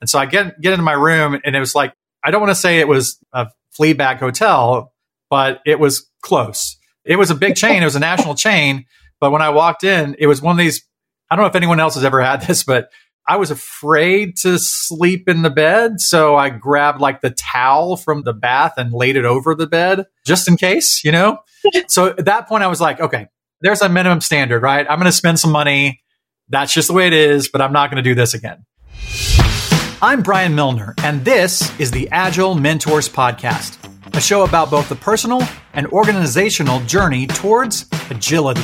And so I get get into my room and it was like I don't want to say it was a flea bag hotel, but it was close. It was a big chain. It was a national chain. But when I walked in, it was one of these. I don't know if anyone else has ever had this, but I was afraid to sleep in the bed. So I grabbed like the towel from the bath and laid it over the bed just in case, you know? so at that point, I was like, okay, there's a minimum standard, right? I'm going to spend some money. That's just the way it is, but I'm not going to do this again. I'm Brian Milner, and this is the Agile Mentors Podcast, a show about both the personal and organizational journey towards agility.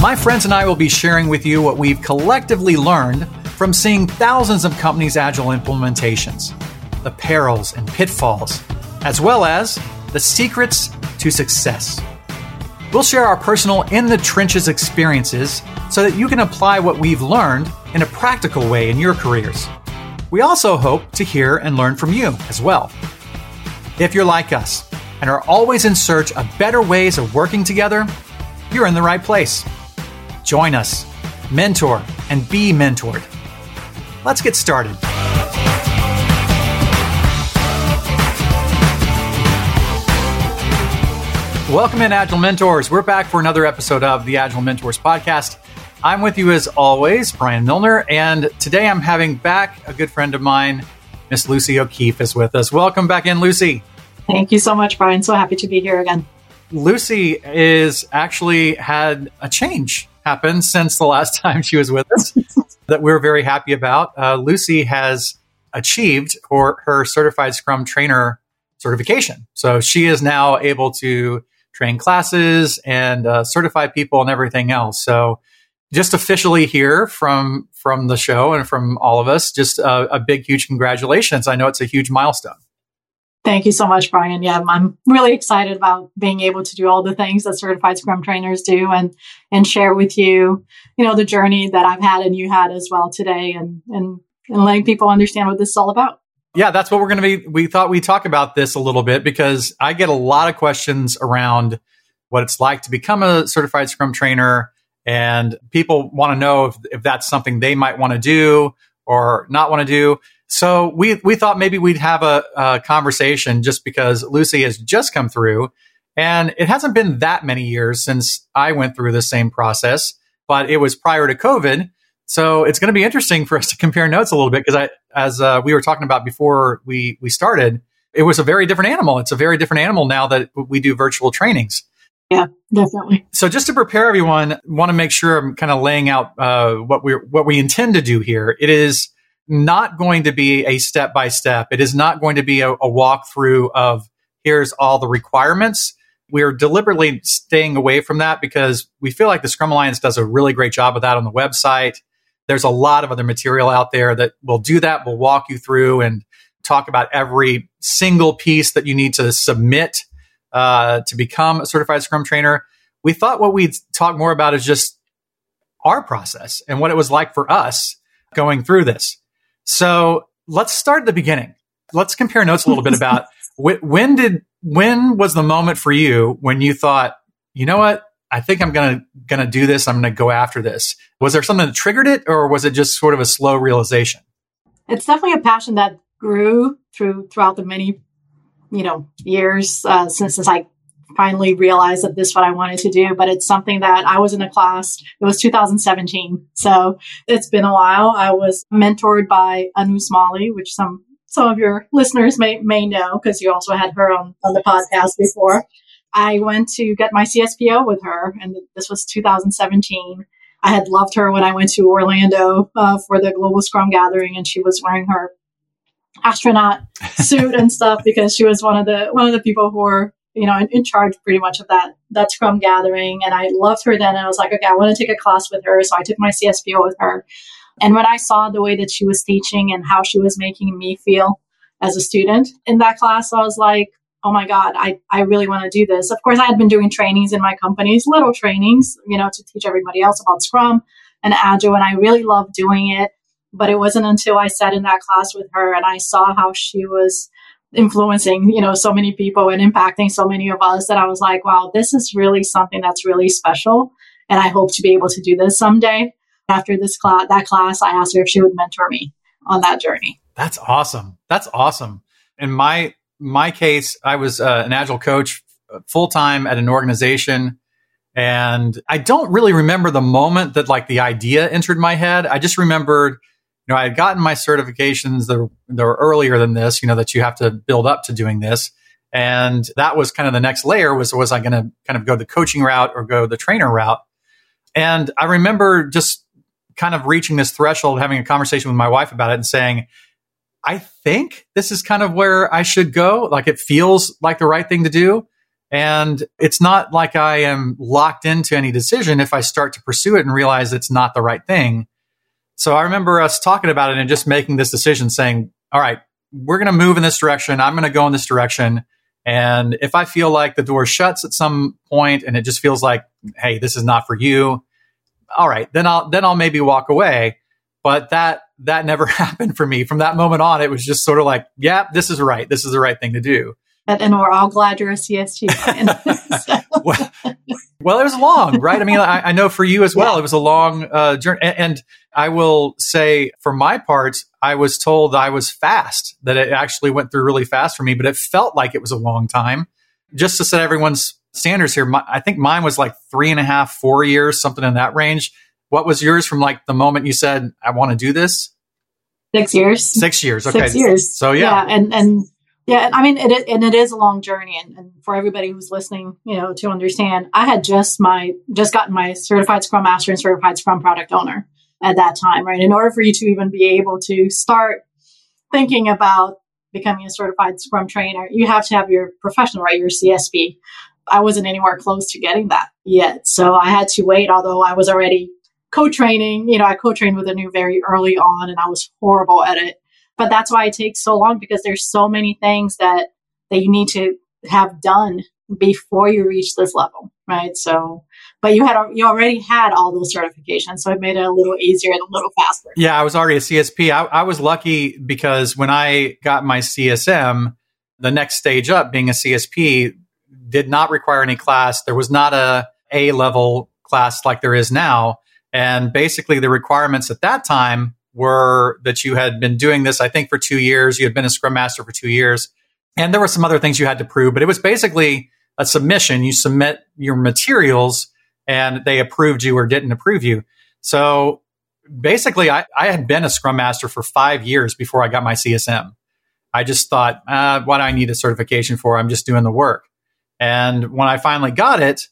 My friends and I will be sharing with you what we've collectively learned from seeing thousands of companies' agile implementations, the perils and pitfalls, as well as the secrets to success. We'll share our personal in the trenches experiences so that you can apply what we've learned in a practical way in your careers. We also hope to hear and learn from you as well. If you're like us and are always in search of better ways of working together, you're in the right place. Join us, mentor, and be mentored. Let's get started. Welcome in, Agile Mentors. We're back for another episode of the Agile Mentors podcast. I'm with you as always, Brian Milner, and today I'm having back a good friend of mine, Miss Lucy O'Keefe, is with us. Welcome back in, Lucy. Thank you so much, Brian. So happy to be here again. Lucy is actually had a change happen since the last time she was with us that we're very happy about. Uh, Lucy has achieved for her certified Scrum trainer certification. So she is now able to train classes and uh, certify people and everything else. So just officially here from from the show and from all of us, just a, a big, huge congratulations. I know it's a huge milestone. Thank you so much, Brian. Yeah, I'm really excited about being able to do all the things that certified scrum trainers do and and share with you, you know, the journey that I've had and you had as well today and and, and letting people understand what this is all about. Yeah, that's what we're going to be we thought we'd talk about this a little bit because I get a lot of questions around what it's like to become a certified scrum trainer and people want to know if, if that's something they might want to do or not want to do. So we we thought maybe we'd have a, a, conversation just because Lucy has just come through, and it hasn't been that many years since I went through the same process, but it was prior to COVID. So it's going to be interesting for us to compare notes a little bit because I, as uh, we were talking about before we we started, it was a very different animal. It's a very different animal now that we do virtual trainings. Yeah, definitely. So just to prepare everyone, want to make sure I'm kind of laying out uh, what we what we intend to do here. It is not going to be a step by step. It is not going to be a, a walkthrough of here's all the requirements. We're deliberately staying away from that because we feel like the Scrum Alliance does a really great job of that on the website. There's a lot of other material out there that will do that. We'll walk you through and talk about every single piece that you need to submit uh, to become a certified Scrum trainer. We thought what we'd talk more about is just our process and what it was like for us going through this. So let's start at the beginning. Let's compare notes a little bit about when did when was the moment for you when you thought, you know what, I think I'm gonna gonna do this. I'm gonna go after this. Was there something that triggered it, or was it just sort of a slow realization? It's definitely a passion that grew through throughout the many, you know, years uh, since I finally realized that this is what I wanted to do. But it's something that I was in a class. It was 2017, so it's been a while. I was mentored by Anu Smalley, which some some of your listeners may may know because you also had her on on the podcast before. I went to get my CSPO with her, and this was 2017. I had loved her when I went to Orlando uh, for the Global Scrum Gathering, and she was wearing her astronaut suit and stuff because she was one of the one of the people who were you know, in, in, charge pretty much of that that Scrum gathering. And I loved her then. And I was like, okay, I want to take a class with her. So I took my CSPO with her. And when I saw the way that she was teaching and how she was making me feel as a student in that class, I was like, oh my God, I, I really want to do this. Of course, I had been doing trainings in my companies, little trainings, you know, to teach everybody else about Scrum and Agile. And I really loved doing it. But it wasn't until I sat in that class with her and I saw how she was influencing, you know, so many people and impacting so many of us that I was like, wow, this is really something that's really special. And I hope to be able to do this someday. After this class, that class, I asked her if she would mentor me. on that journey. That's awesome. That's awesome. In my my case, I was uh, an agile coach uh, full time at an organization. And I don't really remember the moment that like the idea entered my head. I just remembered, know, I had gotten my certifications that were, that were earlier than this, you know, that you have to build up to doing this. And that was kind of the next layer was, was I going to kind of go the coaching route or go the trainer route? And I remember just kind of reaching this threshold, having a conversation with my wife about it and saying, I think this is kind of where I should go. Like it feels like the right thing to do. And it's not like I am locked into any decision if I start to pursue it and realize it's not the right thing. So I remember us talking about it and just making this decision saying, all right, we're going to move in this direction. I'm going to go in this direction. And if I feel like the door shuts at some point and it just feels like, hey, this is not for you, all right, then I'll then I'll maybe walk away. But that that never happened for me. From that moment on, it was just sort of like, yeah, this is right. This is the right thing to do. And, and we're all glad you're a CST. well, well, it was long, right? I mean, I, I know for you as well, yeah. it was a long uh, journey. And, and I will say, for my part, I was told I was fast, that it actually went through really fast for me, but it felt like it was a long time. Just to set everyone's standards here, my, I think mine was like three and a half, four years, something in that range. What was yours from like the moment you said, I want to do this? Six years. Six years. Okay. Six years. So yeah. yeah and, and yeah, I mean, it is, and it is a long journey. And, and, for everybody who's listening, you know, to understand, I had just my, just gotten my certified Scrum Master and certified Scrum Product Owner at that time, right? In order for you to even be able to start thinking about becoming a certified Scrum trainer, you have to have your professional, right? Your CSP. I wasn't anywhere close to getting that yet. So I had to wait, although I was already co-training, you know, I co-trained with Anu very early on and I was horrible at it. But that's why it takes so long because there's so many things that, that you need to have done before you reach this level, right? So, but you had you already had all those certifications, so it made it a little easier and a little faster. Yeah, I was already a CSP. I, I was lucky because when I got my CSM, the next stage up, being a CSP, did not require any class. There was not a A level class like there is now. And basically, the requirements at that time were that you had been doing this, I think, for two years. You had been a Scrum Master for two years. And there were some other things you had to prove, but it was basically a submission. You submit your materials and they approved you or didn't approve you. So basically, I, I had been a Scrum Master for five years before I got my CSM. I just thought, uh, what do I need a certification for? I'm just doing the work. And when I finally got it,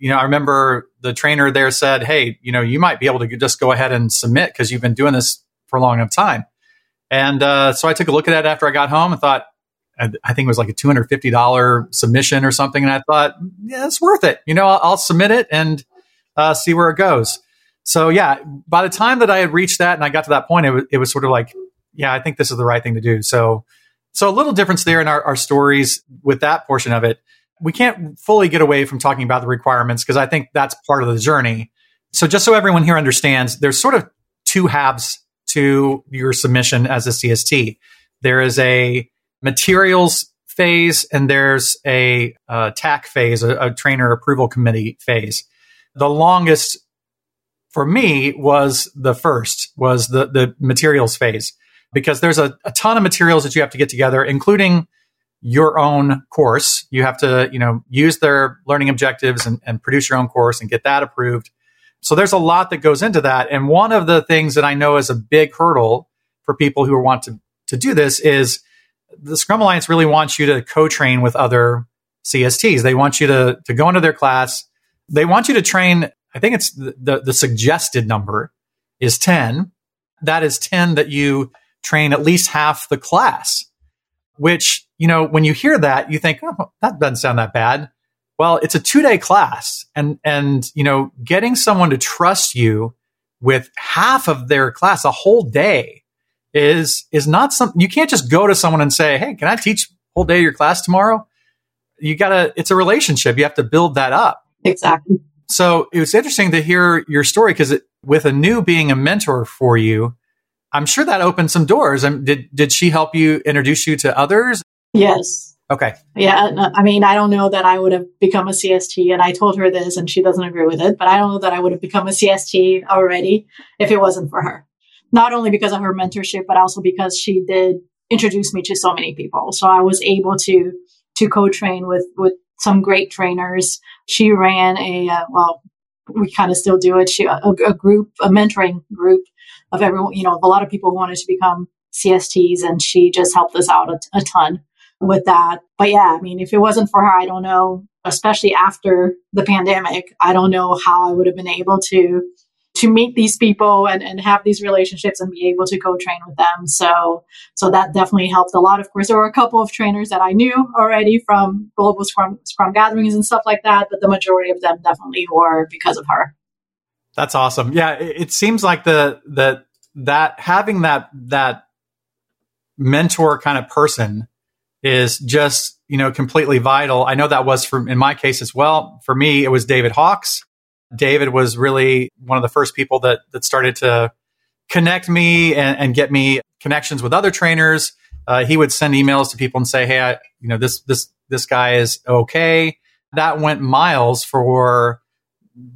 you know, I remember the trainer there said, Hey, you know, you might be able to just go ahead and submit because you've been doing this for a long enough time. And uh, so I took a look at it after I got home and thought, I think it was like a $250 submission or something. And I thought, yeah, it's worth it. You know, I'll, I'll submit it and uh, see where it goes. So, yeah, by the time that I had reached that and I got to that point, it was, it was sort of like, yeah, I think this is the right thing to do. So, so a little difference there in our, our stories with that portion of it we can't fully get away from talking about the requirements because I think that's part of the journey. So just so everyone here understands, there's sort of two halves to your submission as a CST. There is a materials phase and there's a, a TAC phase, a, a trainer approval committee phase. The longest for me was the first, was the, the materials phase because there's a, a ton of materials that you have to get together, including your own course. You have to, you know, use their learning objectives and, and, produce your own course and get that approved. So there's a lot that goes into that. And one of the things that I know is a big hurdle for people who want to, to do this is the Scrum Alliance really wants you to co-train with other CSTs. They want you to, to go into their class. They want you to train. I think it's the, the, the suggested number is 10. That is 10 that you train at least half the class which, you know, when you hear that, you think, oh, that doesn't sound that bad. Well, it's a two day class and, and, you know, getting someone to trust you with half of their class a whole day is, is not something you can't just go to someone and say, Hey, can I teach whole day of your class tomorrow? You gotta, it's a relationship. You have to build that up. Exactly. So it was interesting to hear your story because with Anu being a mentor for you, I'm sure that opened some doors. And did did she help you introduce you to others? Yes. Okay. Yeah. I mean, I don't know that I would have become a CST, and I told her this, and she doesn't agree with it. But I don't know that I would have become a CST already if it wasn't for her. not only because of her mentorship, but also because she did introduce me to so many people. So I was able to to co-train with with some great trainers. She ran a uh, well, we kind of still do it. She a, a, group, a mentoring group of everyone, you know, of a lot of people who wanted to become CSTs, and she just helped us out a, a ton with that. But yeah, I mean, if it wasn't for her, I don't know. Especially after the pandemic, I don't know how I would have been able to to meet these people and, and have these relationships and be able to co-train with them. So, so that definitely helped a lot. Of course, there were a couple of trainers that I knew already from global scrum, scrum gatherings and stuff like that, but the majority of them definitely were because of her. That's awesome. Yeah. It, it seems like the, the, that having that, that mentor kind of person is just, you know, completely vital. I know that was for, in my case as well. For me, it was David Hawks David was really one of the first people that that started to connect me and, and get me connections with other trainers. Uh, he would send emails to people and say, "Hey, I, you know this this this guy is okay." That went miles for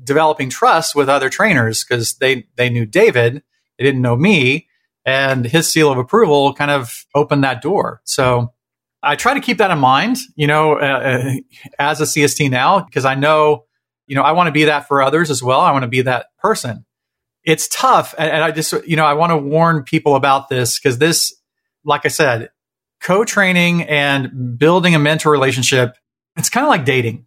developing trust with other trainers because they they knew David, they didn't know me, and his seal of approval kind of opened that door. So I try to keep that in mind, you know, uh, uh as a CST now because I know you know, I want to be that for others as well. I want to be that person. It's tough. And, and I just, you know, I want to warn people about this because this, like I said, co training and building a mentor relationship, it's kind of like dating,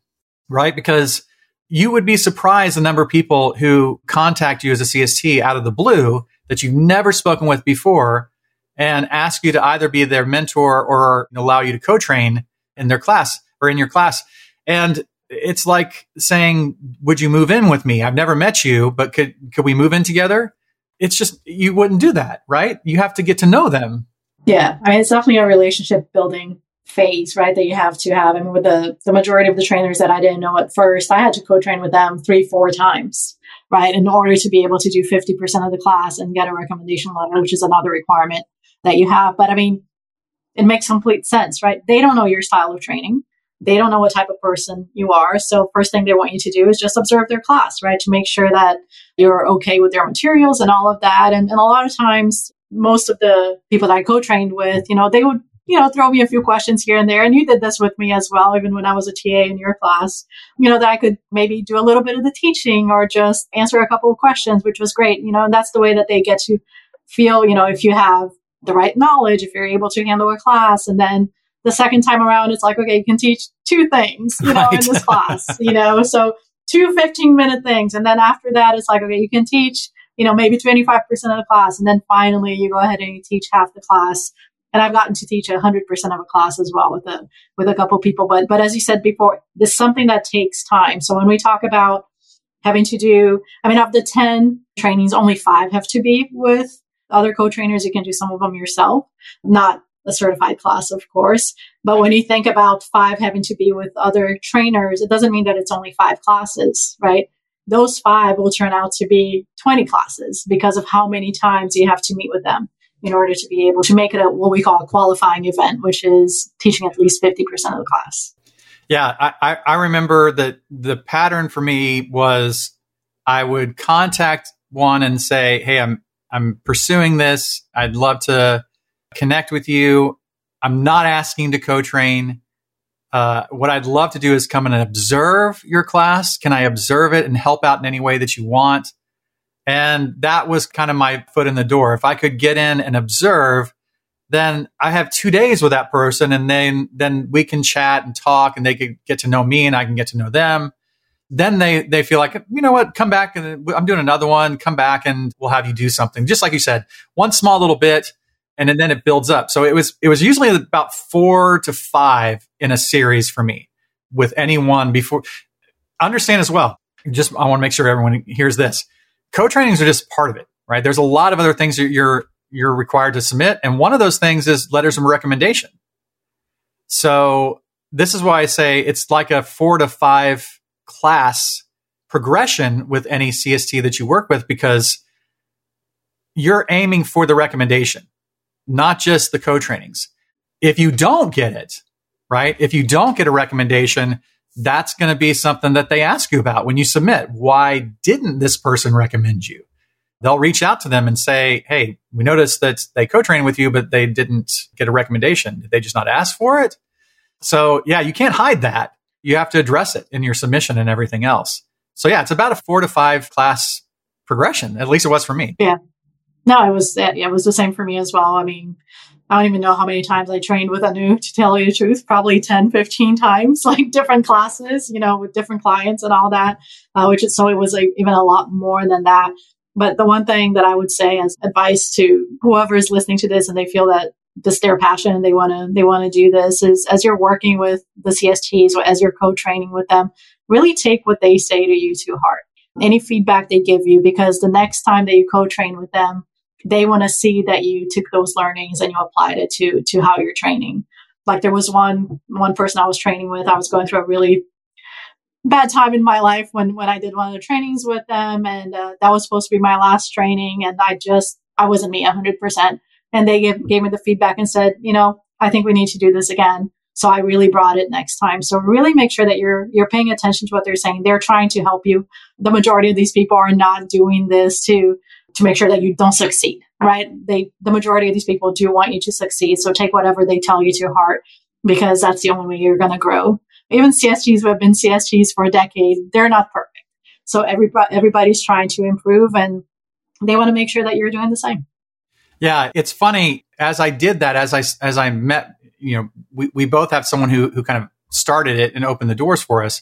right? Because you would be surprised the number of people who contact you as a CST out of the blue that you've never spoken with before and ask you to either be their mentor or allow you to co train in their class or in your class. And it's like saying, "Would you move in with me? I've never met you, but could could we move in together?" It's just you wouldn't do that, right? You have to get to know them. Yeah, I mean, it's definitely a relationship building phase, right? That you have to have. I mean, with the the majority of the trainers that I didn't know at first, I had to co-train with them three, four times, right, in order to be able to do fifty percent of the class and get a recommendation letter, which is another requirement that you have. But I mean, it makes complete sense, right? They don't know your style of training they don't know what type of person you are. So first thing they want you to do is just observe their class, right? To make sure that you're okay with their materials and all of that. And, and a lot of times, most of the people that I co-trained with, you know, they would, you know, throw me a few questions here and there. And you did this with me as well, even when I was a TA in your class, you know, that I could maybe do a little bit of the teaching or just answer a couple of questions, which was great, you know, and that's the way that they get to feel, you know, if you have the right knowledge, if you're able to handle a class and then the second time around, it's like, okay, you can teach two things, you know, right. in this class, you know, so two 15 minute things. And then after that, it's like, okay, you can teach, you know, maybe 25% of the class. And then finally you go ahead and you teach half the class. And I've gotten to teach 100% of a class as well with a, with a couple people. But, but as you said before, this is something that takes time. So when we talk about having to do, I mean, of the 10 trainings, only five have to be with other co-trainers. You can do some of them yourself, not a certified class, of course. But when you think about five having to be with other trainers, it doesn't mean that it's only five classes, right? Those five will turn out to be 20 classes because of how many times you have to meet with them in order to be able to make it a, what we call a qualifying event, which is teaching at least 50% of the class. Yeah, I, I remember that the pattern for me was I would contact one and say, Hey, I'm, I'm pursuing this. I'd love to connect with you. I'm not asking to co-train. Uh, what I'd love to do is come and observe your class. Can I observe it and help out in any way that you want? And that was kind of my foot in the door. If I could get in and observe, then I have two days with that person and then, then we can chat and talk and they could get to know me and I can get to know them. Then they, they feel like, you know what, come back and I'm doing another one. Come back and we'll have you do something. Just like you said, one small little bit and then it builds up. So it was it was usually about four to five in a series for me with anyone before. Understand as well. Just I want to make sure everyone hears this. Co-trainings are just part of it, right? There's a lot of other things that you're you're required to submit, and one of those things is letters of recommendation. So this is why I say it's like a four to five class progression with any CST that you work with because you're aiming for the recommendation not just the co-trainings. If you don't get it, right? If you don't get a recommendation, that's going to be something that they ask you about when you submit. Why didn't this person recommend you? they'll reach out to them and say, Hey, we noticed that they co-trained with you, but they didn't get a recommendation. Did they just not ask for it? So yeah, you can't hide that. You have to address it in your submission and everything else. So yeah, it's about a four to five class progression. At least it was for me. Yeah. No, it was, it was the same for me as well. I mean, I don't even know how many times I trained with Anu to tell you the truth, probably 10, 15 times, like different classes, you know, with different clients and all that, uh, which is, so it was like even a lot more than that. But the one thing that I would say as advice to whoever is listening to this and they feel that this their passion and they want to, they want to do this is as you're working with the CSTs or as you're co-training with them, really take what they say to you to heart. Any feedback they give you, because the next time that you co-train with them, they want to see that you took those learnings and you applied it to to how you're training. Like there was one one person I was training with, I was going through a really bad time in my life when when I did one of the trainings with them, and uh, that was supposed to be my last training, and I just I wasn't me hundred percent, and they gave gave me the feedback and said, you know, I think we need to do this again. So I really brought it next time. So really make sure that you're you're paying attention to what they're saying. They're trying to help you. The majority of these people are not doing this to to make sure that you don't succeed, right? They, the majority of these people do want you to succeed. So take whatever they tell you to heart because that's the only way you're going to grow. Even CSTs who have been CSTs for a decade, they're not perfect. So everybody, everybody's trying to improve and they want to make sure that you're doing the same. Yeah, it's funny as I did that, as I as I met, you know, we, we both have someone who who kind of started it and opened the doors for us.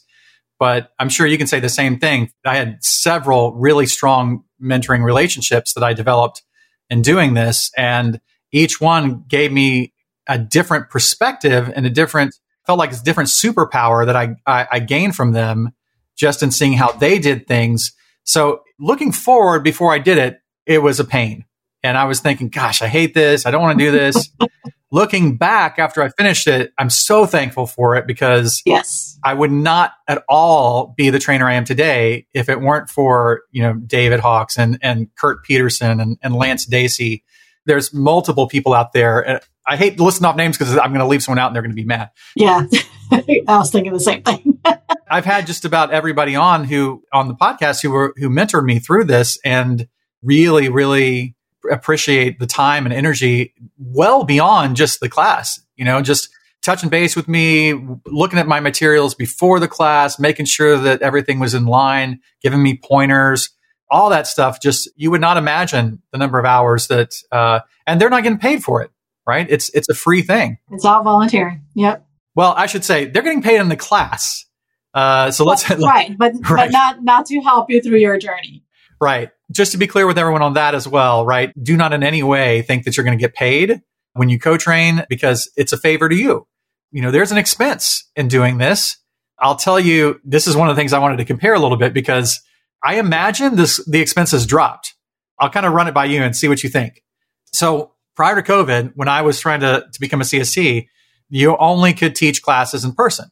But I'm sure you can say the same thing. I had several really strong mentoring relationships that I developed in doing this. And each one gave me a different perspective and a different, felt like a different superpower that I, I, I gained from them just in seeing how they did things. So looking forward before I did it, it was a pain. And I was thinking, gosh, I hate this. I don't want to do this. looking back after I finished it, I'm so thankful for it because yes, I would not at all be the trainer I am today if it weren't for, you know, David Hawks and, and Kert Peterson and, and Lance Dacy. There's multiple people out there. I hate to list off names because I'm going to leave someone out and they're going to be mad. Yeah. I was thinking the same thing. I've had just about everybody on who on the podcast who were who mentored me through this and really, really appreciate the time and energy well beyond just the class, you know, just touching base with me, looking at my materials before the class, making sure that everything was in line, giving me pointers, all that stuff. Just you would not imagine the number of hours that, uh, and they're not getting paid for it, right? It's it's a free thing. It's all voluntary. Yep. Well, I should say they're getting paid in the class. Uh, so let's right, but right. but not not to help you through your journey. Right. Just to be clear with everyone on that as well, right? Do not in any way think that you're going to get paid when you co-train because it's a favor to you. You know, there's an expense in doing this. I'll tell you, this is one of the things I wanted to compare a little bit because I imagine this, the expenses dropped. I'll kind of run it by you and see what you think. So prior to COVID, when I was trying to, to become a CST, you only could teach classes in person.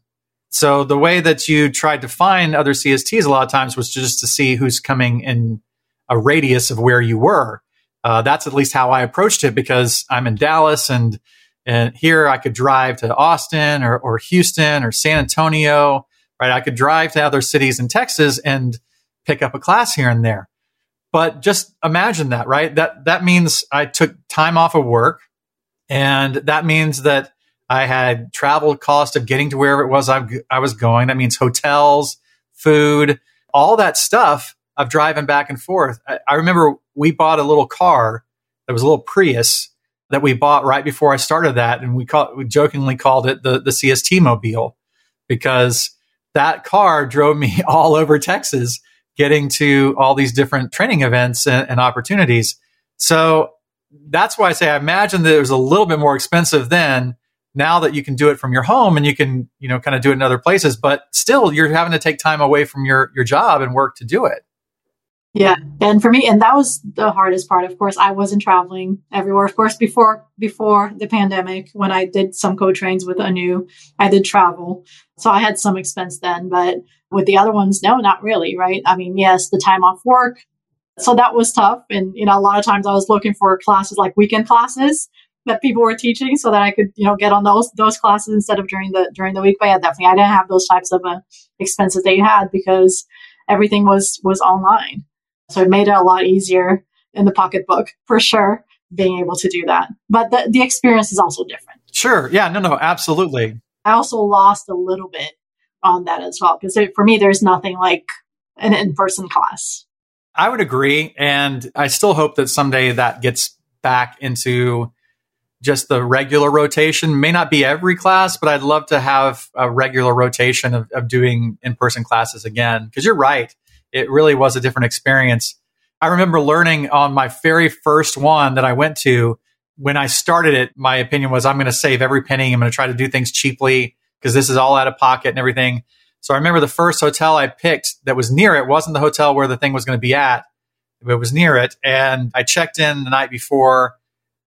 So the way that you tried to find other CSTs a lot of times was just to see who's coming in a radius of where you were. Uh, that's at least how I approached it because I'm in Dallas and and here I could drive to Austin or, or Houston or San Antonio, right? I could drive to other cities in Texas and pick up a class here and there. But just imagine that, right? That that means I took time off of work, and that means that I had travel cost of getting to wherever it was I, I was going. That means hotels, food, all that stuff of driving back and forth. I, I remember we bought a little car that was a little Prius that we bought right before I started that, and we, call, we jokingly called it the the CST mobile because that car drove me all over Texas, getting to all these different training events and, and opportunities. So that's why I say I imagine that it was a little bit more expensive then now that you can do it from your home and you can, you know, kind of do it in other places, but still you're having to take time away from your, your job and work to do it. Yeah. And for me, and that was the hardest part. Of course, I wasn't traveling everywhere. Of course, before, before the pandemic, when I did some co-trains with Anu, I did travel. So I had some expense then, but with the other ones, no, not really. Right. I mean, yes, the time off work. So that was tough. And, you know, a lot of times I was looking for classes like weekend classes that people were teaching so that I could, you know, get on those those classes instead of during the during the week. But yeah, definitely, I didn't have those types of uh, expenses that you had because everything was was online, so it made it a lot easier. in the pocketbook for sure, being able to do that. But the, the experience is also different. Sure. Yeah. No, no, absolutely. I also lost a little bit on that as well because for me, there's nothing like an in person class. I would agree. And I still hope that someday that gets back into just the regular rotation. May not be every class, but I'd love to have a regular rotation of, of doing in person classes again. Because you're right. It really was a different experience. I remember learning on my very first one that I went to when I started it, my opinion was I'm going to save every penny. I'm going to try to do things cheaply because this is all out of pocket and everything. So I remember the first hotel I picked that was near it wasn't the hotel where the thing was going to be at. But it was near it. And I checked in the night before,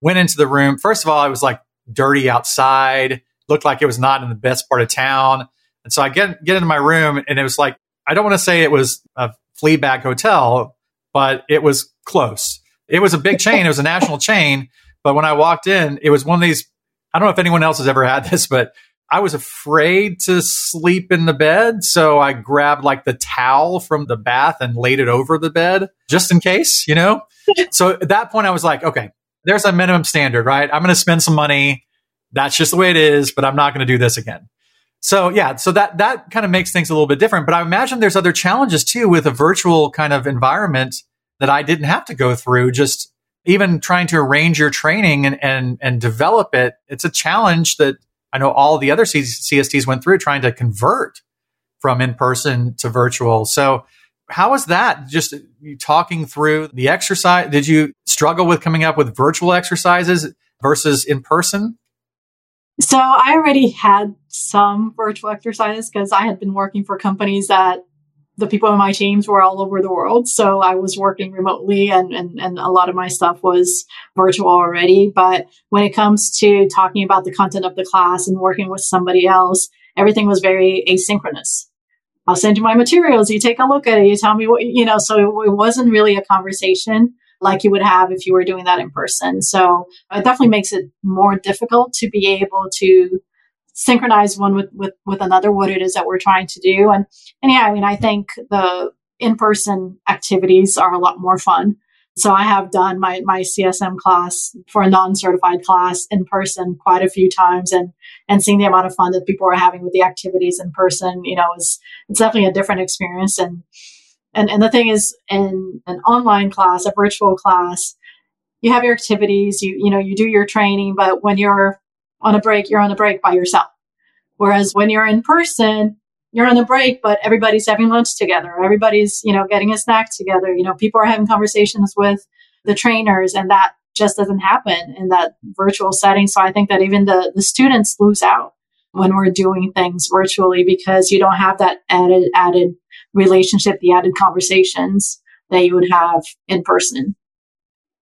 went into the room. First of all, it was like dirty outside, looked like it was not in the best part of town. And so I get, get into my room and it was like, I don't want to say it was a Fleabag hotel, but it was close. It was a big chain. It was a national chain. But when I walked in, it was one of these, I don't know if anyone else has ever had this, but I was afraid to sleep in the bed. So I grabbed like the towel from the bath and laid it over the bed just in case, you know? so at that point, I was like, okay, there's a minimum standard, right? I'm going to spend some money. That's just the way it is, but I'm not going to do this again. So yeah, so that, that kind of makes things a little bit different. But I imagine there's other challenges too with a virtual kind of environment that I didn't have to go through. Just even trying to arrange your training and, and, and develop it. It's a challenge that I know all the other CSTs went through trying to convert from in person to virtual. So, how was that? Just talking through the exercise. Did you struggle with coming up with virtual exercises versus in person? So, I already had some virtual exercises because I had been working for companies that the people in my teams were all over the world. So I was working remotely and, and, and a lot of my stuff was virtual already. But when it comes to talking about the content of the class and working with somebody else, everything was very asynchronous. I'll send you my materials. You take a look at it. You tell me what, you know, so it, it wasn't really a conversation like you would have if you were doing that in person. So it definitely makes it more difficult to be able to synchronize one with, with, with another, what it is that we're trying to do. And, and yeah, I mean, I think the in-person activities are a lot more fun. So I have done my, my CSM class for a non-certified class in person quite a few times and, and seeing the amount of fun that people are having with the activities in person, you know, is, it's definitely a different experience. And, and, and the thing is in an online class, a virtual class, you have your activities, you, you know, you do your training, but when you're on a break, you're on a break by yourself. Whereas when you're in person, you're on a break, but everybody's having lunch together. Everybody's, you know, getting a snack together. You know, people are having conversations with the trainers and that just doesn't happen in that virtual setting. So I think that even the, the students lose out when we're doing things virtually because you don't have that added, added relationship, the added conversations that you would have in person,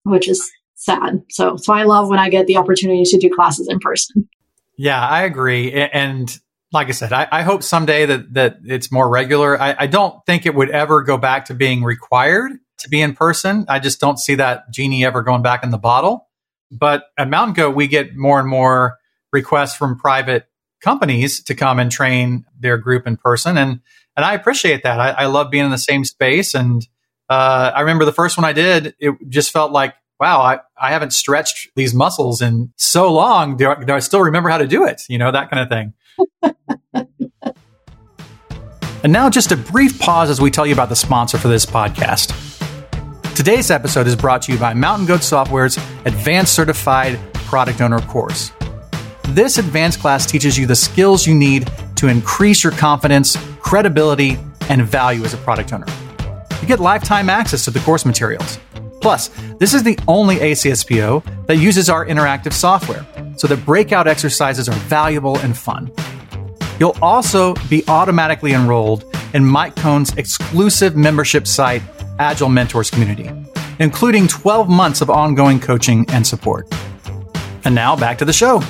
which is sad. So, so I love when I get the opportunity to do classes in person. Yeah, I agree. And like I said, I, I hope someday that, that it's more regular. I, I don't think it would ever go back to being required to be in person. I just don't see that genie ever going back in the bottle. But at Mountain Goat, we get more and more requests from private companies to come and train their group in person. And, and I appreciate that. I, I love being in the same space. And, uh, I remember the first one I did, it just felt like wow, I, I haven't stretched these muscles in so long. Do I, do I still remember how to do it? You know, that kind of thing. and now, just a brief pause as we tell you about the sponsor for this podcast. Today's episode is brought to you by Mountain Goat Software's Advanced Certified Product Owner course. This advanced class teaches you the skills you need to increase your confidence, credibility, and value as a product owner. You get lifetime access to the course materials Plus, this is the only ACSPO that uses our interactive software, so that breakout exercises are valuable and fun. You'll also be automatically enrolled in Mike Cohn's exclusive membership site, Agile Mentors Community, including 12 months of ongoing coaching and support. And now back to the show.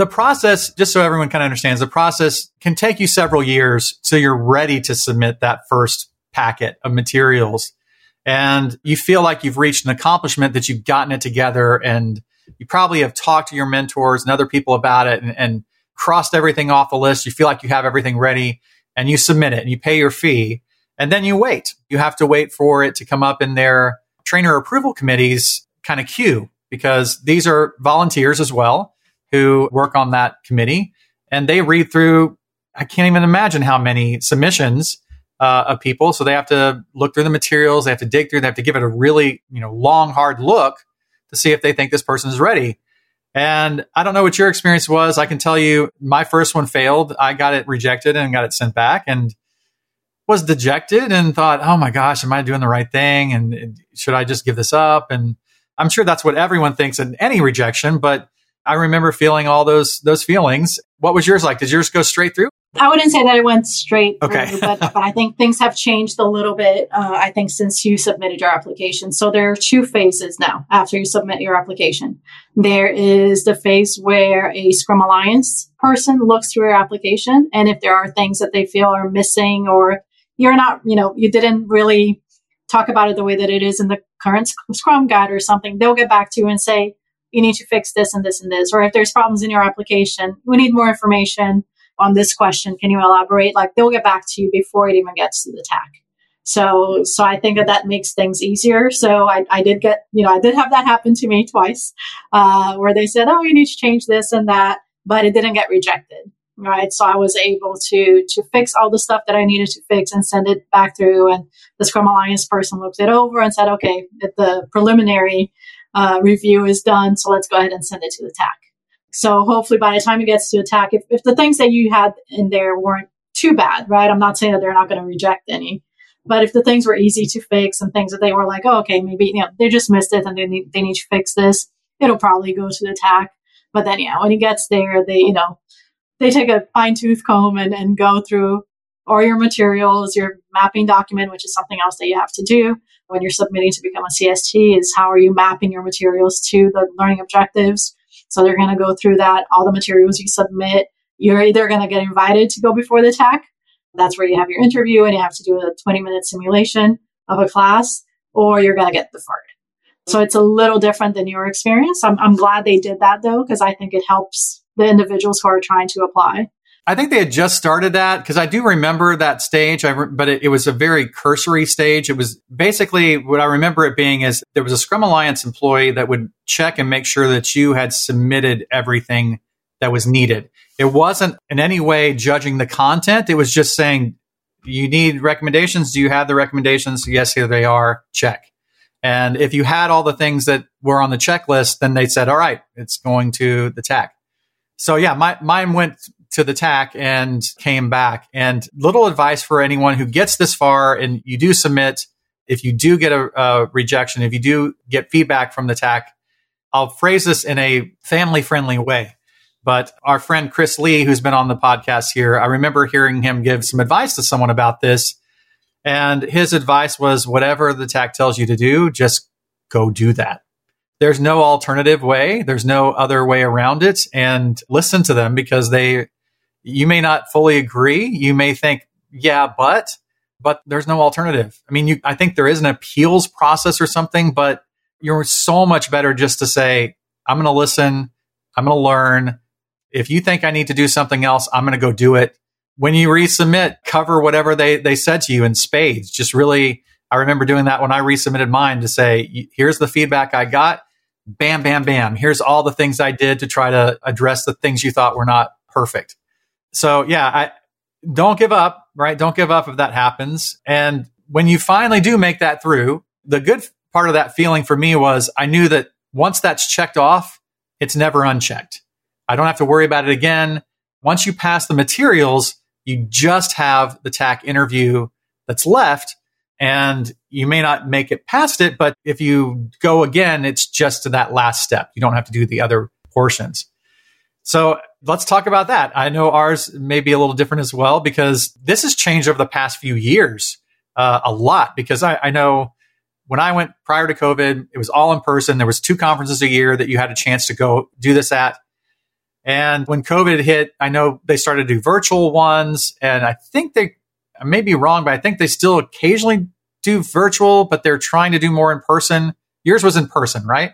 The process, just so everyone kind of understands, the process can take you several years so you're ready to submit that first packet of materials and you feel like you've reached an accomplishment that you've gotten it together and you probably have talked to your mentors and other people about it and, and crossed everything off the list. You feel like you have everything ready and you submit it and you pay your fee. And then you wait. You have to wait for it to come up in their trainer approval committees kind of queue because these are volunteers as well who work on that committee and they read through, I can't even imagine how many submissions uh, of people. So they have to look through the materials. They have to dig through. They have to give it a really, you know, long, hard look to see if they think this person is ready. And I don't know what your experience was. I can tell you my first one failed. I got it rejected and got it sent back and was dejected and thought, oh my gosh, am I doing the right thing? And should I just give this up? And I'm sure that's what everyone thinks in any rejection, but I remember feeling all those those feelings. What was yours like? Did yours go straight through? I wouldn't say that it went straight okay. through, but, but I think things have changed a little bit. Uh, I think since you submitted your application, so there are two phases now after you submit your application. There is the phase where a Scrum Alliance person looks through your application, and if there are things that they feel are missing, or you're not, you know, you didn't really talk about it the way that it is in the current Scrum guide or something, they'll get back to you and say, you need to fix this and this and this. Or if there's problems in your application, we need more information on this question. Can you elaborate? Like they'll get back to you before it even gets to the TAC. So, so I think that that makes things easier. So I, I did get, you know, I did have that happen to me twice, uh, where they said, oh, you need to change this and that, but it didn't get rejected. Right. So I was able to, to fix all the stuff that I needed to fix and send it back through. And the Scrum Alliance person looked it over and said, okay, the preliminary uh, review is done. So let's go ahead and send it to the TAC. So hopefully by the time it gets to the TAC, if, if the things that you had in there weren't too bad, right? I'm not saying that they're not going to reject any, but if the things were easy to fix and things that they were like, oh, okay, maybe, you know, they just missed it and they need, they need to fix this, it'll probably go to the TAC. But then, yeah, when it gets there, they, you know, they take a fine tooth comb and, and go through all your materials, your mapping document, which is something else that you have to do when you're submitting to become a CST is how are you mapping your materials to the learning objectives. So they're going to go through that, all the materials you submit. You're either going to get invited to go before the TAC. That's where you have your interview and you have to do a 20 minute simulation of a class, or you're going to get deferred. So it's a little different than your experience. I'm, I'm glad they did that though, because I think it helps the individuals who are trying to apply. I think they had just started that because I do remember that stage, I re- but it, it, was a very cursory stage. It was basically what I remember it being is there was a Scrum Alliance employee that would check and make sure that you had submitted everything that was needed. It wasn't in any way judging the content. It was just saying, you need recommendations. Do you have the recommendations? Yes, here they are. Check. And if you had all the things that were on the checklist, then they said, all right, it's going to the TAC. So yeah, my, mine went to the TAC and came back. And little advice for anyone who gets this far and you do submit, if you do get a, a rejection, if you do get feedback from the TAC, I'll phrase this in a family friendly way. But our friend Chris Lee, who's been on the podcast here, I remember hearing him give some advice to someone about this. And his advice was whatever the TAC tells you to do, just go do that there's no alternative way. There's no other way around it. And listen to them because they you may not fully agree. You may think, yeah, but, but there's no alternative. I mean, you, I think there is an appeals process or something, but you're so much better just to say, I'm going to listen. I'm going to learn. If you think I need to do something else, I'm going to go do it. When you resubmit, cover whatever they, they said to you in spades. Just really, I remember doing that when I resubmitted mine to say, here's the feedback I got. Bam, bam, bam. Here's all the things I did to try to address the things you thought were not perfect. So yeah, I don't give up, right? Don't give up if that happens. And when you finally do make that through, the good part of that feeling for me was I knew that once that's checked off, it's never unchecked. I don't have to worry about it again. Once you pass the materials, you just have the TAC interview that's left and you may not make it past it, but if you go again, it's just to that last step. You don't have to do the other portions. So let's talk about that. I know ours may be a little different as well because this has changed over the past few years uh, a lot. Because I, I, know when I went prior to COVID, it was all in person. There was two conferences a year that you had a chance to go do this at. And when COVID hit, I know they started to do virtual ones, and I think they I may be wrong, but I think they still occasionally do virtual, but they're trying to do more in person. Yours was in person, right?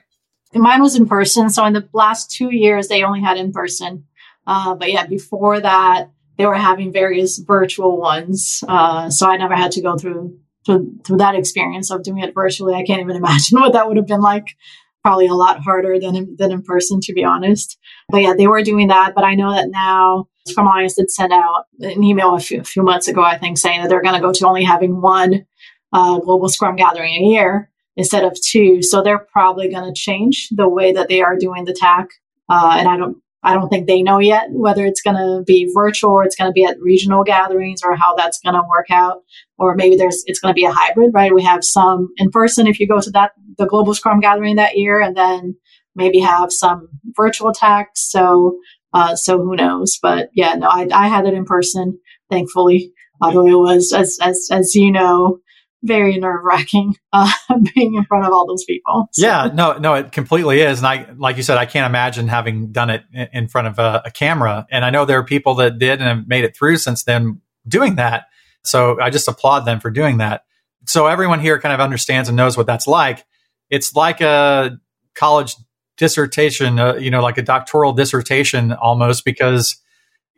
Mine was in person. So in the last two years, they only had in person. Uh, but yeah, before that, they were having various virtual ones. Uh, so I never had to go through, through through that experience of doing it virtually. I can't even imagine what that would have been like. Probably a lot harder than in, than in person, to be honest. But yeah, they were doing that. But I know that now Scrum Alliance did send out an email a few, a few months ago, I think, saying that they're going to go to only having one uh, global Scrum gathering a year instead of two. So they're probably going to change the way that they are doing the TAC. Uh, and I don't I don't think they know yet whether it's going to be virtual or it's going to be at regional gatherings or how that's going to work out. Or maybe there's it's going to be a hybrid, right? We have some in person if you go to that the global Scrum gathering that year, and then maybe have some virtual TACs. So uh, so who knows? But yeah, no, I, I had it in person, thankfully. Although it was, as as as you know, very nerve wracking uh, being in front of all those people. So. Yeah, no, no, it completely is. And I, like you said, I can't imagine having done it in front of a, a, camera. And I know there are people that did and have made it through since then doing that. So I just applaud them for doing that. So everyone here kind of understands and knows what that's like. It's like a college dissertation, uh, you know, like a doctoral dissertation almost because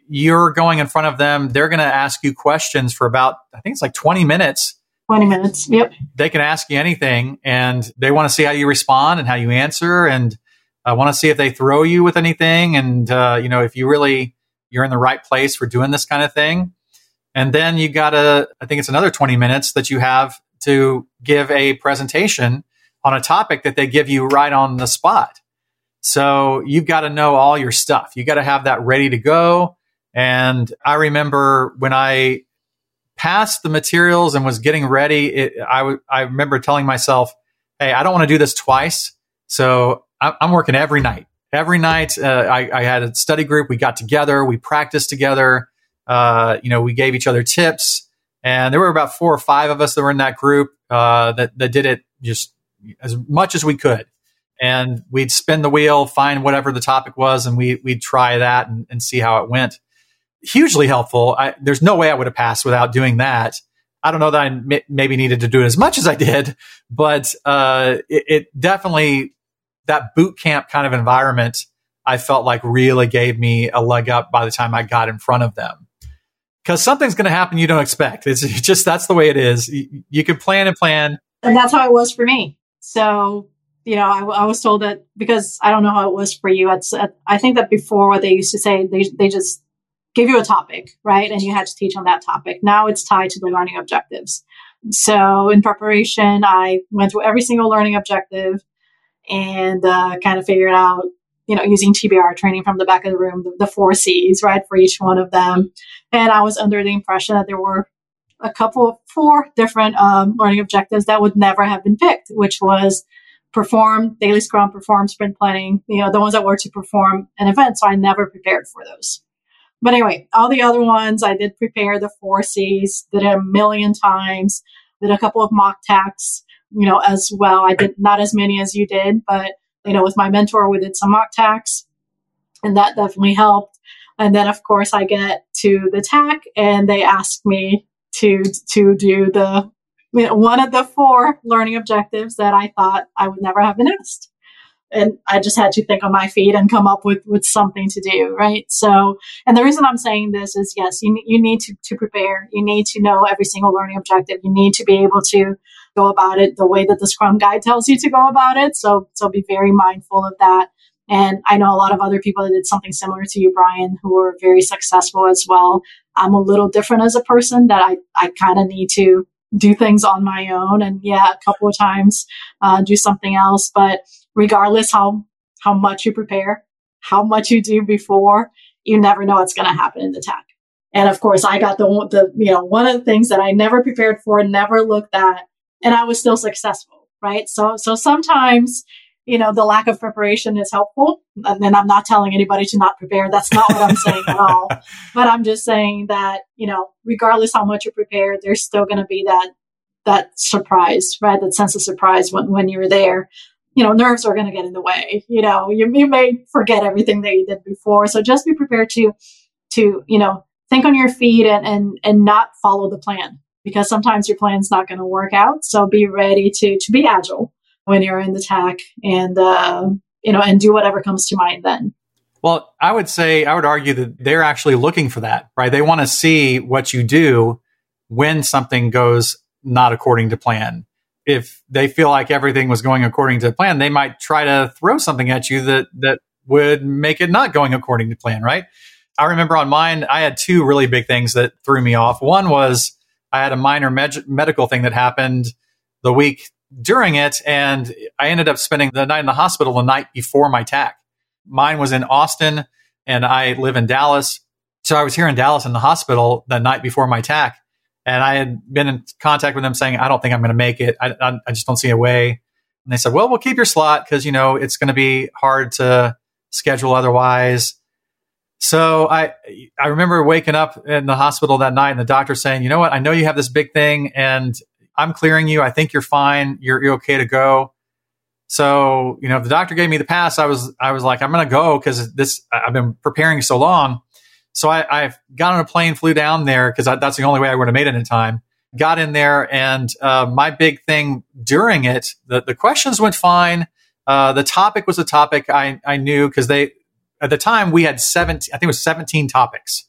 you're going in front of them. They're going to ask you questions for about, I think it's like 20 minutes 20 minutes. Yep. They can ask you anything and they want to see how you respond and how you answer. And I want to see if they throw you with anything. And, uh, you know, if you really, you're in the right place for doing this kind of thing. And then you got to, I think it's another 20 minutes that you have to give a presentation on a topic that they give you right on the spot. So you've got to know all your stuff. You got to have that ready to go. And I remember when I passed the materials and was getting ready, it, I, w- I remember telling myself, Hey, I don't want to do this twice. So I- I'm working every night. Every night, uh, I, I, had a study group. We got together. We practiced together. Uh, you know, we gave each other tips. And there were about four or five of us that were in that group uh, that, that did it just as much as we could. And we'd spin the wheel, find whatever the topic was, and we, we'd try that and, and see how it went hugely helpful. I, there's no way I would have passed without doing that. I don't know that I m- maybe needed to do it as much as I did, but uh, it, it, definitely that boot camp kind of environment. I felt like really gave me a leg up by the time I got in front of them. Because something's going to happen you don't expect. It's just that's the way it is. You, you can plan and plan, and that's how it was for me. So you know, I, I, was told that because I don't know how it was for you. It's, I think that before what they used to say, they, they just give you a topic, right? And you had to teach on that topic. Now it's tied to the learning objectives. So in preparation, I went through every single learning objective and uh, kind of figured out, you know, using TBR training from the back of the room, the, the four C's, right, for each one of them. And I was under the impression that there were a couple, four different um, learning objectives that would never have been picked, which was perform daily scrum, perform sprint planning, you know, the ones that were to perform an event. So I never prepared for those. But anyway, all the other ones, I did prepare the four C's, did it a million times, did a couple of mock TACs, you know, as well. I did not as many as you did, but, you know, with my mentor, we did some mock TACs and that definitely helped. And then, of course, I get to the TAC and they ask me to, to do the, you know, one of the four learning objectives that I thought I would never have been asked and I just had to think on my feet and come up with, with something to do, right? So, and the reason I'm saying this is yes, you, you need to, to prepare. You need to know every single learning objective. You need to be able to go about it the way that the Scrum Guide tells you to go about it. So, so be very mindful of that. And I know a lot of other people that did something similar to you, Brian, who were very successful as well. I'm a little different as a person that I, I kind of need to do things on my own and yeah, a couple of times uh, do something else. But regardless how how much you prepare, how much you do before, you never know what's going to happen in the TAC. And of course, I got the the you know one of the things that I never prepared for, never looked at, and I was still successful, right? So so sometimes you know the lack of preparation is helpful, and then I'm not telling anybody to not prepare. That's not what I'm saying at all. But I'm just saying that you know regardless how much you prepare, there's still going to be that that surprise, right? That sense of surprise when when you're there you know, nerves are going to get in the way. You know, you, you may forget everything that you did before. So just be prepared to, to, you know, think on your feet and, and, and not follow the plan because sometimes your plan's not going to work out. So be ready to, to be agile when you're in the TAC and, uh, you know, and do whatever comes to mind then. Well, I would say, I would argue that they're actually looking for that, right? They want to see what you do when something goes not according to plan. If they feel like everything was going according to plan, they might try to throw something at you that, that would make it not going according to plan, right? I remember on mine, I had two really big things that threw me off. One was I had a minor med- medical thing that happened the week during it, and I ended up spending the night in the hospital the night before my TAC. Mine was in Austin, and I live in Dallas. So I was here in Dallas in the hospital the night before my TAC, and I had been in contact with them saying, I don't think I'm going to make it. I, I, I just don't see a way. And they said, well, we'll keep your slot because, you know, it's going to be hard to schedule otherwise. So I I remember waking up in the hospital that night and the doctor saying, "You know what? I know you have this big thing and I'm clearing you. I think you're fine. You're, you're okay to go." So, you know, if the doctor gave me the pass, I was I was like, "I'm going to go cuz this I've been preparing so long." So I, I got on a plane, flew down there because that's the only way I would have made it in time. Got in there, and uh, my big thing during it, the, the questions went fine. Uh, the topic was a topic I, I knew because they at the time we had 17 i think it was 17 topics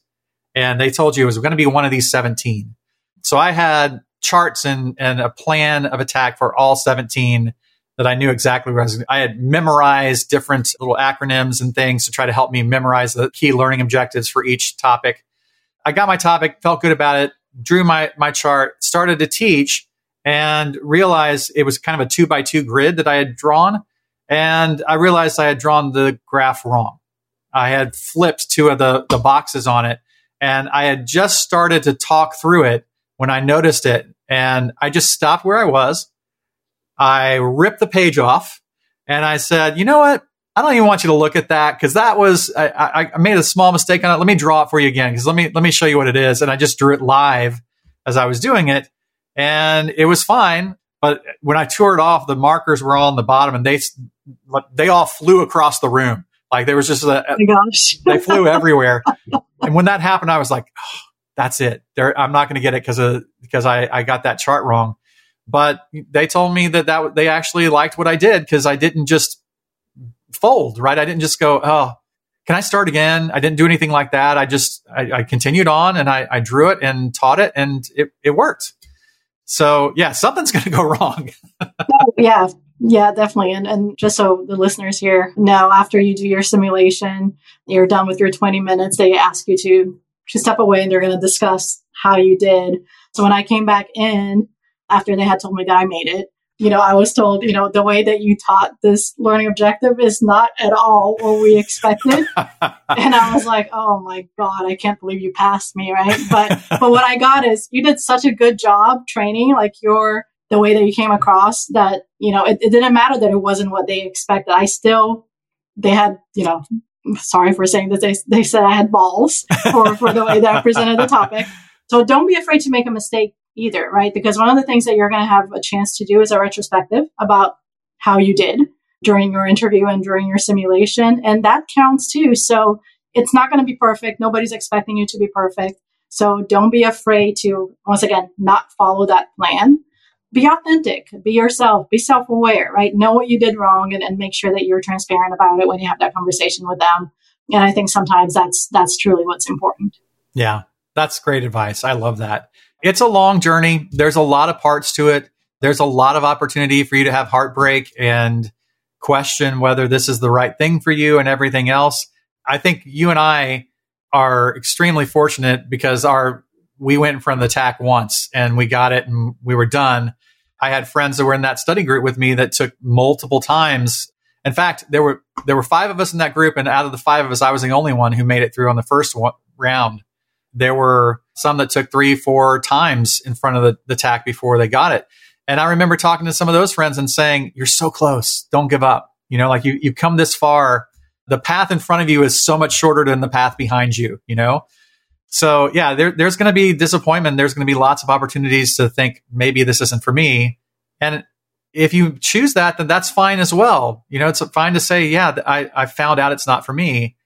and they told you it was going to be one of these 17 so i had charts and, and a plan of attack for all 17 that i knew exactly where i was i had memorized different little acronyms and things to try to help me memorize the key learning objectives for each topic i got my topic felt good about it drew my, my chart started to teach and realized it was kind of a two by two grid that i had drawn and i realized i had drawn the graph wrong I had flipped two of the, the boxes on it and I had just started to talk through it when I noticed it. And I just stopped where I was. I ripped the page off and I said, you know what? I don't even want you to look at that because that was I, I, I, made a small mistake on it. Let me draw it for you again because let me let me show you what it is. And I just drew it live as I was doing it, and it was fine. But when I tore it off, the markers were all on the bottom, and they they all flew across the room. Like there was just a, oh gosh. they flew everywhere. and when that happened, I was like, oh, that's it. There, I'm not going to get it because because I, I got that chart wrong. But they told me that that they actually liked what I did because I didn't just fold, right? I didn't just go, oh, can I start again? I didn't do anything like that. I just, I, I continued on and I, I drew it and taught it and it, it worked. So yeah, something's going to go wrong. oh, yeah, yeah, definitely. And, and just so the listeners here know, after you do your simulation, you're done with your 20 minutes, they ask you to, to step away and they're going to discuss how you did. So when I came back in after they had told me that I made it, you know, I was told, you know, the way that you taught this learning objective is not at all what we expected. and I was like, oh my God, I can't believe you passed me, right? But, but what I got is you did such a good job training, like your, the way that you came across that, you know, it, it didn't matter that it wasn't what they expected. I still, they had, you know, sorry for saying that they, they said I had balls for, for the way that I presented the topic. So don't be afraid to make a mistake either, right? Because one of the things that you're going to have a chance to do is a retrospective about how you did during your interview and during your simulation. And that counts too. So it's not going to be perfect. Nobody's expecting you to be perfect. So don't be afraid to, once again, not follow that plan be authentic, be yourself, be self aware, right? Know what you did wrong and, and make sure that you're transparent about it when you have that conversation with them. And I think sometimes that's that's truly what's important. Yeah, that's great advice. I love that. It's a long journey. There's a lot of parts to it. There's a lot of opportunity for you to have heartbreak and question whether this is the right thing for you and everything else. I think you and I are extremely fortunate because our we went of the TAC once and we got it and we were done. I had friends that were in that study group with me that took multiple times. In fact, there were there were five of us in that group, and out of the five of us, I was the only one who made it through on the first one, round. There were some that took three, four times in front of the, the TAC before they got it. And I remember talking to some of those friends and saying, "You're so close. Don't give up. You know, like you you've come this far. The path in front of you is so much shorter than the path behind you. You know." So yeah, there, there's going to be disappointment. There's going to be lots of opportunities to think maybe this isn't for me. And if you choose that, then that's fine as well. You know, it's fine to say, yeah, I, I found out it's not for me.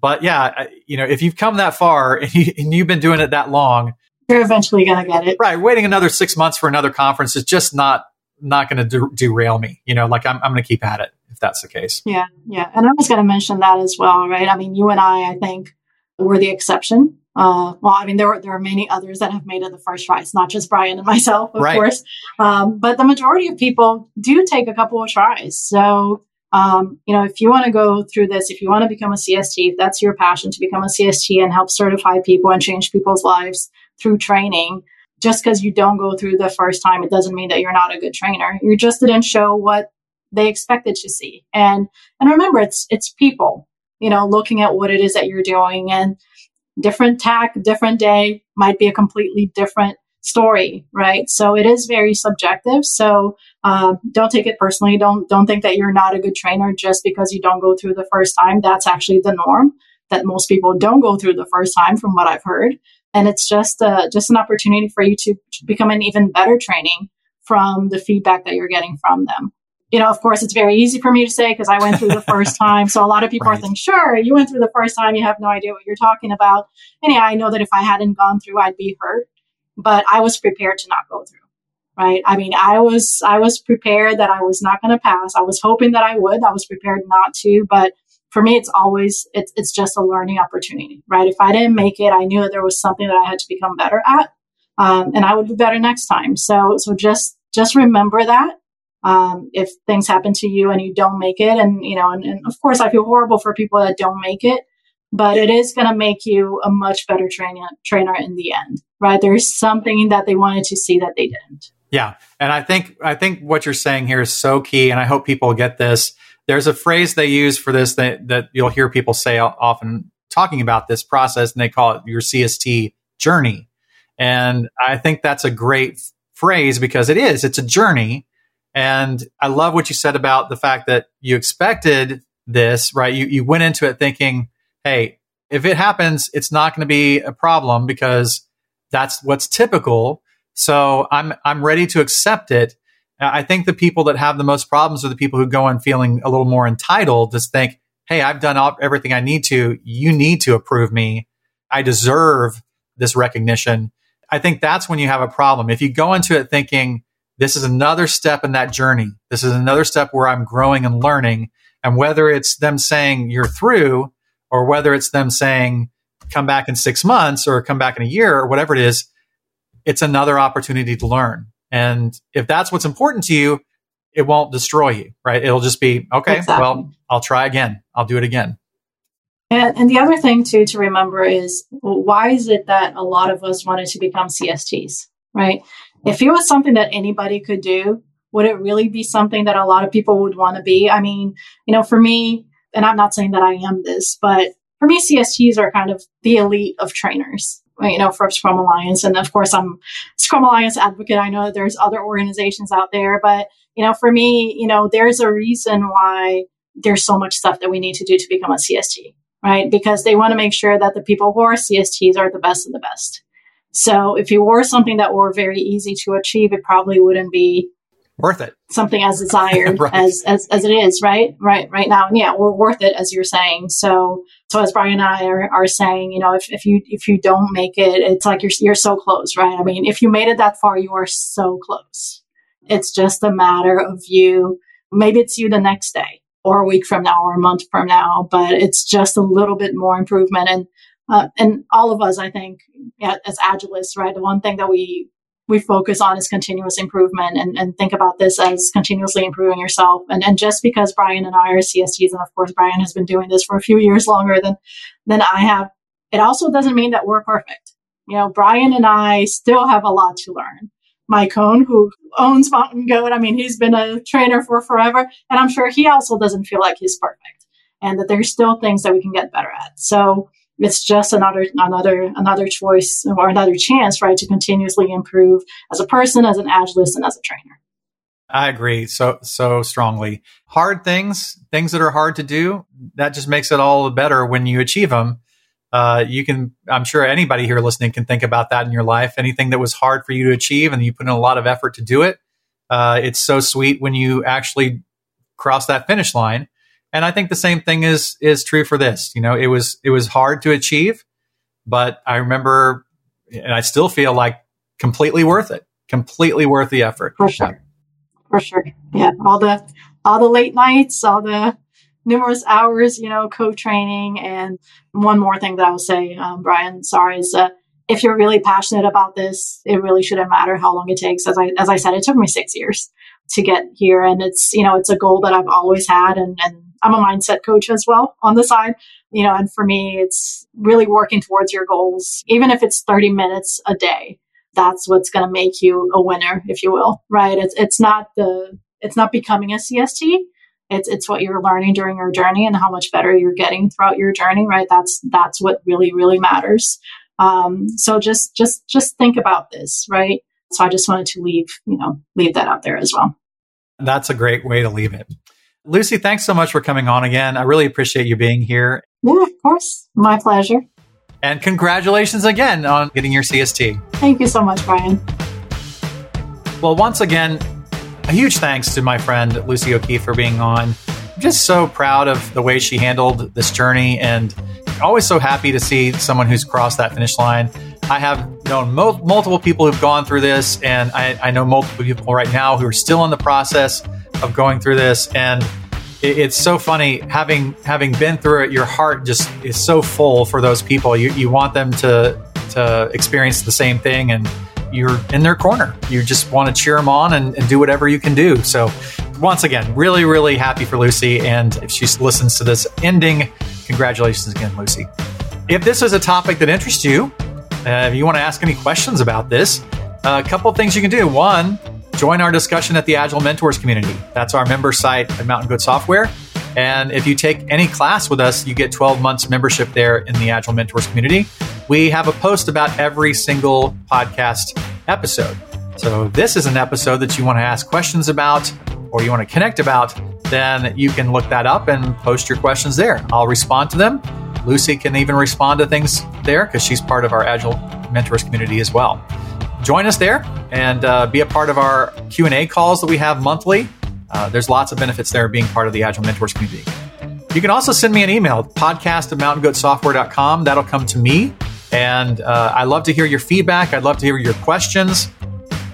But yeah, I, you know, if you've come that far and, you, have been doing it that long, you're eventually going to get it. Right. Waiting another six months for another conference is just not, not going to de- derail me. You know, like I'm, I'm going to keep at it if that's the case. Yeah, yeah. And I was going to mention that as well, right? I mean, you and I, I think, were the exception. Uh, well, I mean, there were, there are many others that have made it the first try. It's not just Brian and myself, of right. course. Um, but the majority of people do take a couple of tries. So, um, you know, if you want to go through this, if you want to become a CST, if that's your passion to become a CST and help certify people and change people's lives through training, just because you don't go through the first time, it doesn't mean that you're not a good trainer. You just didn't show what they expected to see. And and remember, it's it's people, you know, looking at what it is that you're doing and different TAC, different day might be a completely different story, right? So it is very subjective. So um, don't take it personally. Don't don't think that you're not a good trainer just because you don't go through the first time. That's actually the norm. That most people don't go through the first time, from what I've heard, and it's just uh, just an opportunity for you to become an even better training from the feedback that you're getting from them you know, of course, it's very easy for me to say because I went through the first time. So a lot of people right. are thinking, sure, you went through the first time. You have no idea what you're talking about. And yeah, I know that if I hadn't gone through, I'd be hurt, but I was prepared to not go through. Right. I mean, I was, I was prepared that I was not going to pass. I was hoping that I would. I was prepared not to, but for me, it's always, it's, it's just a learning opportunity, right? If I didn't make it, I knew that there was something that I had to become better at. Um, and I would be better next time. So, so just, just remember that um, if things happen to you and you don't make it. And, you know, and, and of course, I feel horrible for people that don't make it, but it is going to make you a much better trainer, trainer in the end, right? There's something that they wanted to see that they didn't. Yeah. And I think, I think what you're saying here is so key. And I hope people get this. There's a phrase they use for this that, that you'll hear people say often talking about this process and they call it your CST journey. And I think that's a great phrase because it is, it's a journey and I love what you said about the fact that you expected this, right? You, you went into it thinking, hey, if it happens, it's not going to be a problem because that's what's typical. So I'm, I'm ready to accept it. Uh, I think the people that have the most problems are the people who go in feeling a little more entitled, just think, hey, I've done all, everything I need to. You need to approve me. I deserve this recognition. I think that's when you have a problem. If you go into it thinking, this is another step in that journey. This is another step where I'm growing and learning. And whether it's them saying you're through or whether it's them saying come back in six months or come back in a year or whatever it is, it's another opportunity to learn. And if that's what's important to you, it won't destroy you, right? It'll just be, okay, exactly. well, I'll try again. I'll do it again. And, and the other thing too to remember is why is it that a lot of us wanted to become CSTs, right? If it was something that anybody could do, would it really be something that a lot of people would want to be? I mean, you know, for me, and I'm not saying that I am this, but for me, CSTs are kind of the elite of trainers, you know, for Scrum Alliance. And of course, I'm Scrum Alliance advocate. I know there's other organizations out there, but, you know, for me, you know, there's a reason why there's so much stuff that we need to do to become a CST, right? Because they want to make sure that the people who are CSTs are the best of the best. So if it were something that were very easy to achieve, it probably wouldn't be worth it. Something as desired right. as, as as it is, right? Right right now. And yeah, we're worth it as you're saying. So so as Brian and I are, are saying, you know, if, if you if you don't make it, it's like you're you're so close, right? I mean, if you made it that far, you are so close. It's just a matter of you maybe it's you the next day or a week from now or a month from now, but it's just a little bit more improvement. And uh, and all of us, I think, yeah, as agilists, right, the one thing that we we focus on is continuous improvement and, and think about this as continuously improving yourself. And, and just because Brian and I are CSTs, and of course Brian has been doing this for a few years longer than than I have, it also doesn't mean that we're perfect. You know, Brian and I still have a lot to learn. Mike Cohn, who owns Mountain Goat, I mean, he's been a trainer for forever, and I'm sure he also doesn't feel like he's perfect and that there's still things that we can get better at. So it's just another another another choice or another chance right to continuously improve as a person as an agilist and as a trainer. I agree so so strongly. Hard things things that are hard to do that just makes it all the better when you achieve them uh, you can i'm sure anybody here listening can think about that in your life. Anything that was hard for you to achieve and you put in a lot of effort to do it uh, it's so sweet when you actually cross that finish line and I think the same thing is is true for this. You know, it was it was hard to achieve, but I remember and I still feel like completely worth it. Completely worth the effort. For sure. For sure. Yeah. All the all the late nights, all the numerous hours, you know, co-training. And one more thing that I will say, um, Brian, sorry, is that if you're really passionate about this, it really shouldn't matter how long it takes. As I, as I said, it took me six years to get here. And it's, you know, it's a goal that I've always had. And, and I'm a mindset coach as well on the side, you know, and for me, it's really working towards your goals, even if it's 30 minutes a day. That's what's going to make you a winner, if you will, right? It's, it's not the, it's not becoming a CST. It's, it's what you're learning during your journey and how much better you're getting throughout your journey, right? That's, that's what really, really matters. Um, so just, just, just think about this, right? So I just wanted to leave, you know, leave that out there as well. That's a great way to leave it. Lucy, thanks so much for coming on again. I really appreciate you being here. Yeah, of course. My pleasure. And congratulations again on getting your CST. Thank you so much, Brian. Well, once again, a huge thanks to my friend Lucy O'Keefe for being on. I'm just so proud of the way she handled this journey and always so happy to see someone who's crossed that finish line. I have known mo- multiple people who've gone through this, and I, I, know multiple people right now who are still in the process of going through this. And it, it's so funny having having been through it. Your heart just is so full for those people. You you want them to to experience the same thing, and you're in their corner. You just want to cheer them on and, and do whatever you can do. So, once again, really, really happy for Lucy. And if she listens to this ending, congratulations again, Lucy. If this is a topic that interests you, uh, if you want to ask any questions about this, a couple things you can do. One, join our discussion at the Agile Mentors community. That's our member site at Mountain Goat Software. And if you take any class with us, you get 12 months membership there in the Agile Mentors community. We have a post about every single podcast episode. So this is an episode that you want to ask questions about or you want to connect about, then you can look that up and post your questions there. I'll respond to them. Lucy can even respond to things there because she's part of our Agile Mentors community as well. Join us there and uh, be a part of our Q&A calls that we have monthly. Uh, there's lots of benefits there being part of the Agile Mentors community. You can also send me an email, podcast at mountaingoatsoftware.com. That'll come to me. And uh, I love to hear your feedback. I'd love to hear your questions.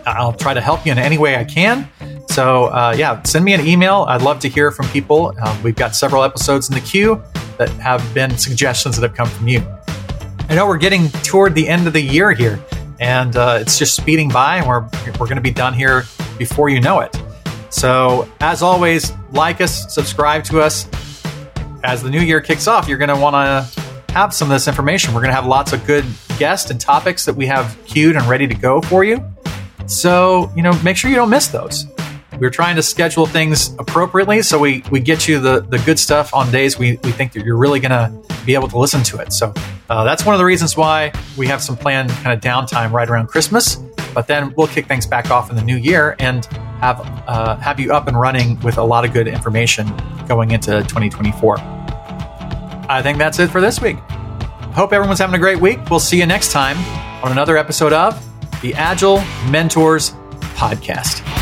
I'll try to help you in any way I can. So, uh, yeah, send me an email. I'd love to hear from people. Uh, we've got several episodes in the queue that have been suggestions that have come from you. I know we're getting toward the end of the year here, and uh, it's just speeding by, and we're, we're going to be done here before you know it. So, as always, like us, subscribe to us. As the new year kicks off, you're going to want to have some of this information. We're going to have lots of good guests and topics that we have queued and ready to go for you. So, you know, make sure you don't miss those. We're trying to schedule things appropriately so we, we get you the, the good stuff on days we, we think that you're really going to be able to listen to it. So uh, that's one of the reasons why we have some planned kind of downtime right around Christmas. But then we'll kick things back off in the new year and have uh, have you up and running with a lot of good information going into 2024. I think that's it for this week. Hope everyone's having a great week. We'll see you next time on another episode of the Agile Mentors Podcast.